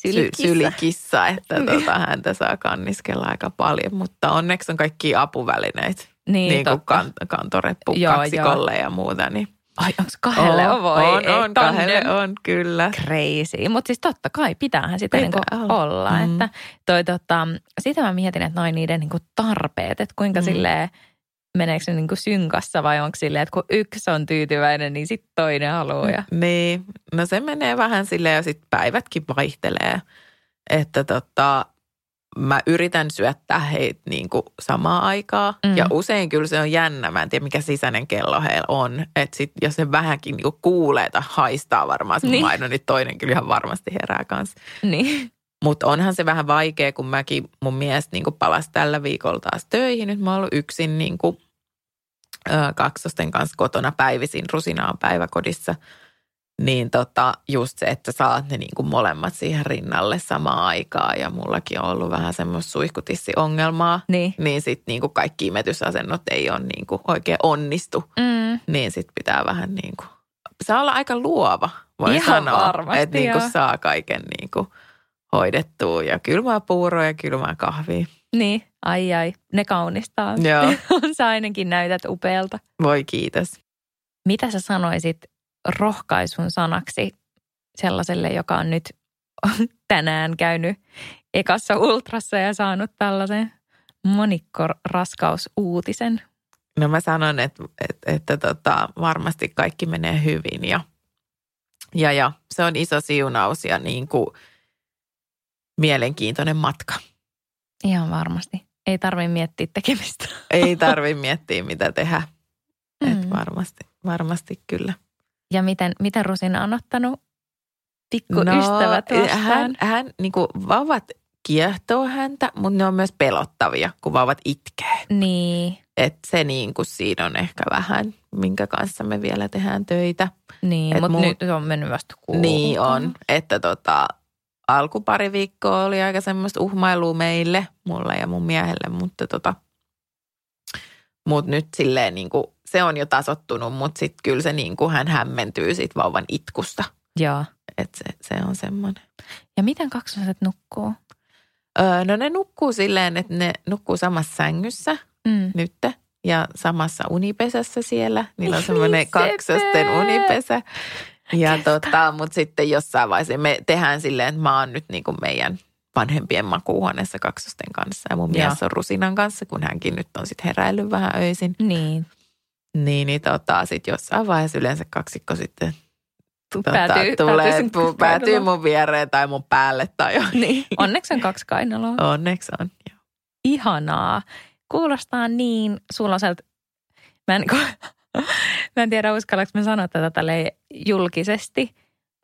Sylikissa. sylikissa, että Niin. tota, häntä saa kanniskella aika paljon. Mutta onneksi on kaikki apuvälineitä, Niin, niin, kuin totta. kan, kantoreppu Joo, kaksikolle ja muuta. Niin Ai, onko kahdelle? on, voi, on, ei, on kahdelle on, kyllä. crazy. Mutta siis totta kai pitäähän sitä Pitää niinku olla. olla. Mm. Että toi, tota, sitä mä mietin, että noin niiden niinku tarpeet, että kuinka mm. silleen, meneekö se niinku synkassa vai onko silleen, että kun yksi on tyytyväinen, niin sitten toinen haluaa. Ja... Niin, no se menee vähän silleen ja sitten päivätkin vaihtelee. Että tota, mä yritän syöttää heitä niin kuin samaa aikaa. Mm. Ja usein kyllä se on jännä, mä en tiedä mikä sisäinen kello heillä on. Että sit, jos se vähänkin niin kuin kuulee tai haistaa varmaan se Niin. niin. maidon, niin toinen kyllä ihan varmasti herää kanssa. Niin. Mutta onhan se vähän vaikea, kun mäkin mun mies niin palasi tällä viikolla taas töihin. Nyt mä oon ollut yksin niin kuin, kaksosten kanssa kotona päivisin. Rusina on päiväkodissa. Niin tota, just se, että saat ne niin kuin molemmat siihen rinnalle samaan aikaan. Ja mullakin on ollut vähän semmoista suihkutissiongelmaa. Niin. Niin sitten niin kuin kaikki imetysasennot ei ole niin kuin oikein onnistu. Mm. Niin sitten pitää vähän niin kuin, saa olla aika luova, voi Ihan sanoa. varmasti, että niin kuin saa kaiken niin kuin hoidettua ja kylmää puuroa ja kylmää kahvia. Niin, ai ai, ne kaunistaa. Joo, [laughs] Sä ainakin näytät upealta. voi kiitos. Mitä sä sanoisit rohkaisun sanaksi sellaiselle, joka on nyt [laughs] tänään käynyt ekassa ultrassa ja saanut tällaisen monikkoraskausuutisen? No mä sanon, että, että, että tota, varmasti kaikki menee hyvin ja, ja, ja se on iso siunaus ja niin kuin mielenkiintoinen matka. Ihan varmasti. Ei tarvitse miettiä tekemistä. Ei [laughs] tarvi miettiä, mitä tehdä. Mm. Et varmasti, varmasti kyllä. Ja miten, miten Rusina on ottanut pikkuystävät vastaan? No, hän, hän niin kuin vauvat kiehtoo häntä, mutta ne on myös pelottavia, kun vauvat itkee. Niin, Et se niin kuin siinä on ehkä vähän, minkä kanssa me vielä tehdään töitä. niin mutta muu- nyt on mennyt vasta kuukausi. Niin on, että tota, alku pari viikkoa oli aika semmoista uhmailua meille, mulle ja mun miehelle, mutta tota, mut nyt silleen niin kuin, se on jo tasottunut, mutta sitten kyllä se niin kuin hän hämmentyy siitä vauvan itkusta. Joo. Että se, se on semmoinen. Ja miten kaksoset nukkuu? Öö, no ne nukkuu silleen, että ne nukkuu samassa sängyssä Mm. nyt ja samassa unipesässä siellä. Niillä on semmoinen kaksosten unipesä. Ja tota, mutta sitten jossain vaiheessa me tehdään silleen, että mä oon nyt niin kuin meidän vanhempien makuuhuoneessa kaksosten kanssa. Ja mun mies on Rusinan kanssa, kun hänkin nyt on sitten heräillyt vähän öisin. Niin. Niin, niin tota, sitten jossain vaiheessa yleensä kaksikko sitten tota, Päätyy- tulee, päätyy päätyy, sun päätyy mun viereen tai mun päälle tai [laughs] jo. niin. Onneksi on kaksi kainaloa. Onneksi on. Joo. Ihanaa. Kuulostaa niin suloiselta. Mä en, [laughs] mä en tiedä, uskallanko mä sanoa tätä tälleen julkisesti.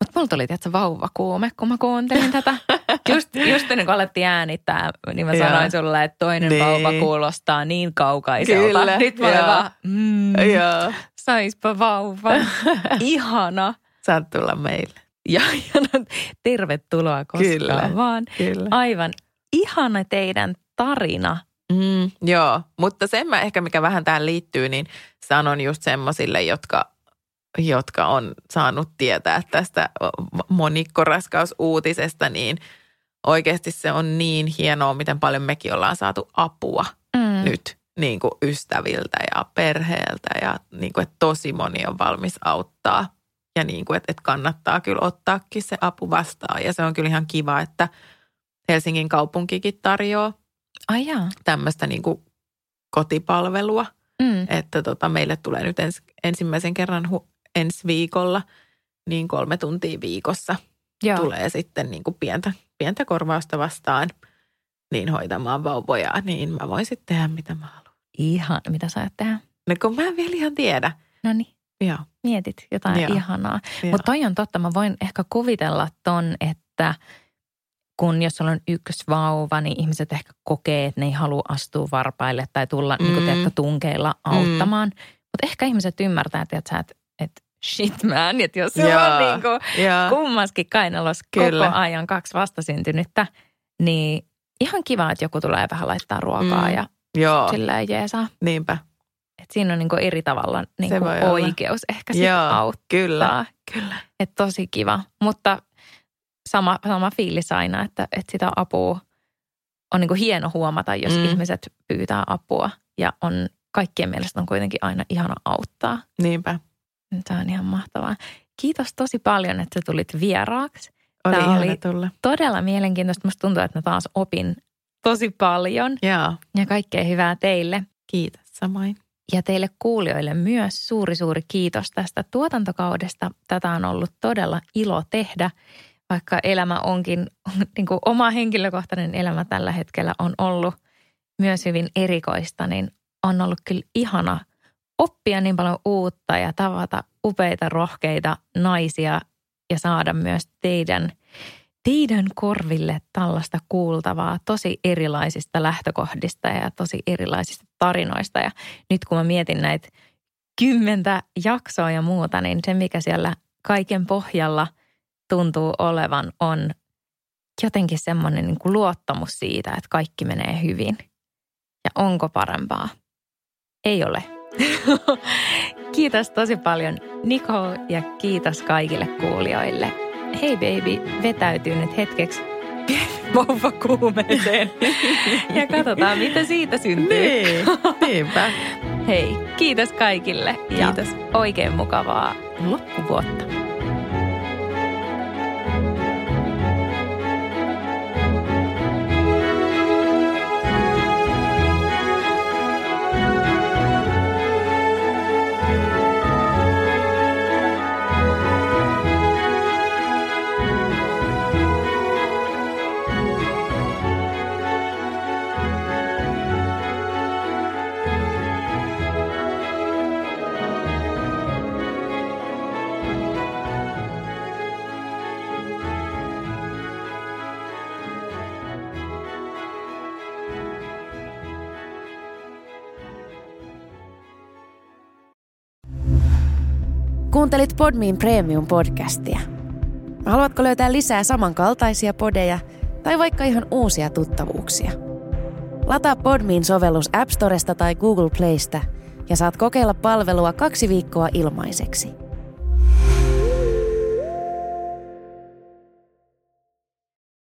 Mutta mulla tuli tietysti vauvakuume, kun mä kuuntelin tätä. [laughs] Just, just ennen kuin alettiin äänittää, niin mä Joo. sanoin sulle, että toinen Niin. vauva kuulostaa niin kaukaiselta. Kyllä, Nyt mä olen joo. vaan, mm, Joo. saispa vauva. [laughs] Ihana. Saat tulla meille. Ja, ja no, tervetuloa koskaan Kyllä. vaan. Kyllä. Aivan ihana teidän tarina. Mm, joo, mutta sen mä ehkä, mikä vähän tähän liittyy, niin sanon just semmoisille, jotka, jotka on saanut tietää tästä monikkoraskausuutisesta, niin oikeasti se on niin hienoa, miten paljon mekin ollaan saatu apua Mm. nyt niin kuin ystäviltä ja perheeltä ja niin kuin, että tosi moni on valmis auttaa. Ja niin kuin, että, että kannattaa kyllä ottaakin se apu vastaan. Ja se on kyllä ihan kiva, että Helsingin kaupunkikin tarjoaa Ai jaa. tämmöistä niin kuin kotipalvelua, Mm. että tota, meille tulee nyt ens, ensimmäisen kerran hu, ensi viikolla niin kolme tuntia viikossa Joo. tulee sitten niin kuin pientä, pientä korvausta vastaan niin hoitamaan vauvoja, niin mä voin sitten tehdä mitä mä haluan. Ihan, mitä sä ajat tehdä? No kun mä en vielä ihan tiedä. No niin, Joo. mietit jotain Joo. ihanaa. Mutta toi on totta, mä voin ehkä kuvitella ton, että kun jos on yksi vauva, niin ihmiset ehkä kokee, että ne ei halua astua varpaille tai tulla mm. niin kuin, teetkö, tunkeilla auttamaan. Mm. Mutta ehkä ihmiset ymmärtää, että, että, että shit man, että jos sulla on niin kuin kummaskin kainalossa Kyllä. koko ajan kaksi vastasyntynyttä, niin ihan kiva, että joku tulee vähän laittaa ruokaa mm. ja Joo. silleen jeesaa. Niinpä. Et siinä on niinku eri tavalla niinku oikeus olla. ehkä sitten auttaa. Kyllä, kyllä. Et tosi kiva. Mutta sama, sama fiilis aina, että, että sitä apua on niinku hieno huomata, jos mm. ihmiset pyytää apua. Ja on kaikkien mielestä on kuitenkin aina ihana auttaa. Niinpä. Tämä on ihan mahtavaa. Kiitos tosi paljon, että tulit vieraaksi. Oli Tämä oli tulla. todella mielenkiintoista. Musta tuntuu, että mä taas opin tosi paljon. Joo. Ja kaikkea hyvää teille. Kiitos samoin. Ja teille kuulijoille myös suuri suuri kiitos tästä tuotantokaudesta. Tätä on ollut todella ilo tehdä, vaikka elämä onkin, [laughs] niin kuin oma henkilökohtainen elämä tällä hetkellä on ollut myös hyvin erikoista, niin on ollut kyllä ihana oppia niin paljon uutta ja tavata upeita, rohkeita naisia ja saada myös teidän, teidän korville tällaista kuultavaa tosi erilaisista lähtökohdista ja tosi erilaisista tarinoista. Ja nyt kun mä mietin näitä kymmentä jaksoa ja muuta, niin se mikä siellä kaiken pohjalla tuntuu olevan on jotenkin semmoinen niin kuin luottamus siitä, että kaikki menee hyvin. Ja onko parempaa? Ei ole. [laughs] kiitos tosi paljon Niko ja kiitos kaikille kuulijoille. Hei baby, vetäytyy nyt hetkeksi [laughs] kuumeeseen ja katsotaan mitä siitä syntyy. Niin, niinpä. [laughs] Hei, kiitos kaikille kiitos. ja oikein mukavaa loppuvuotta. Kuuntelit Podmin Premium-podcastia. Haluatko löytää lisää samankaltaisia podeja tai vaikka ihan uusia tuttavuuksia? Lataa Podmin sovellus App Storesta tai Google Playsta ja saat kokeilla palvelua kaksi viikkoa ilmaiseksi –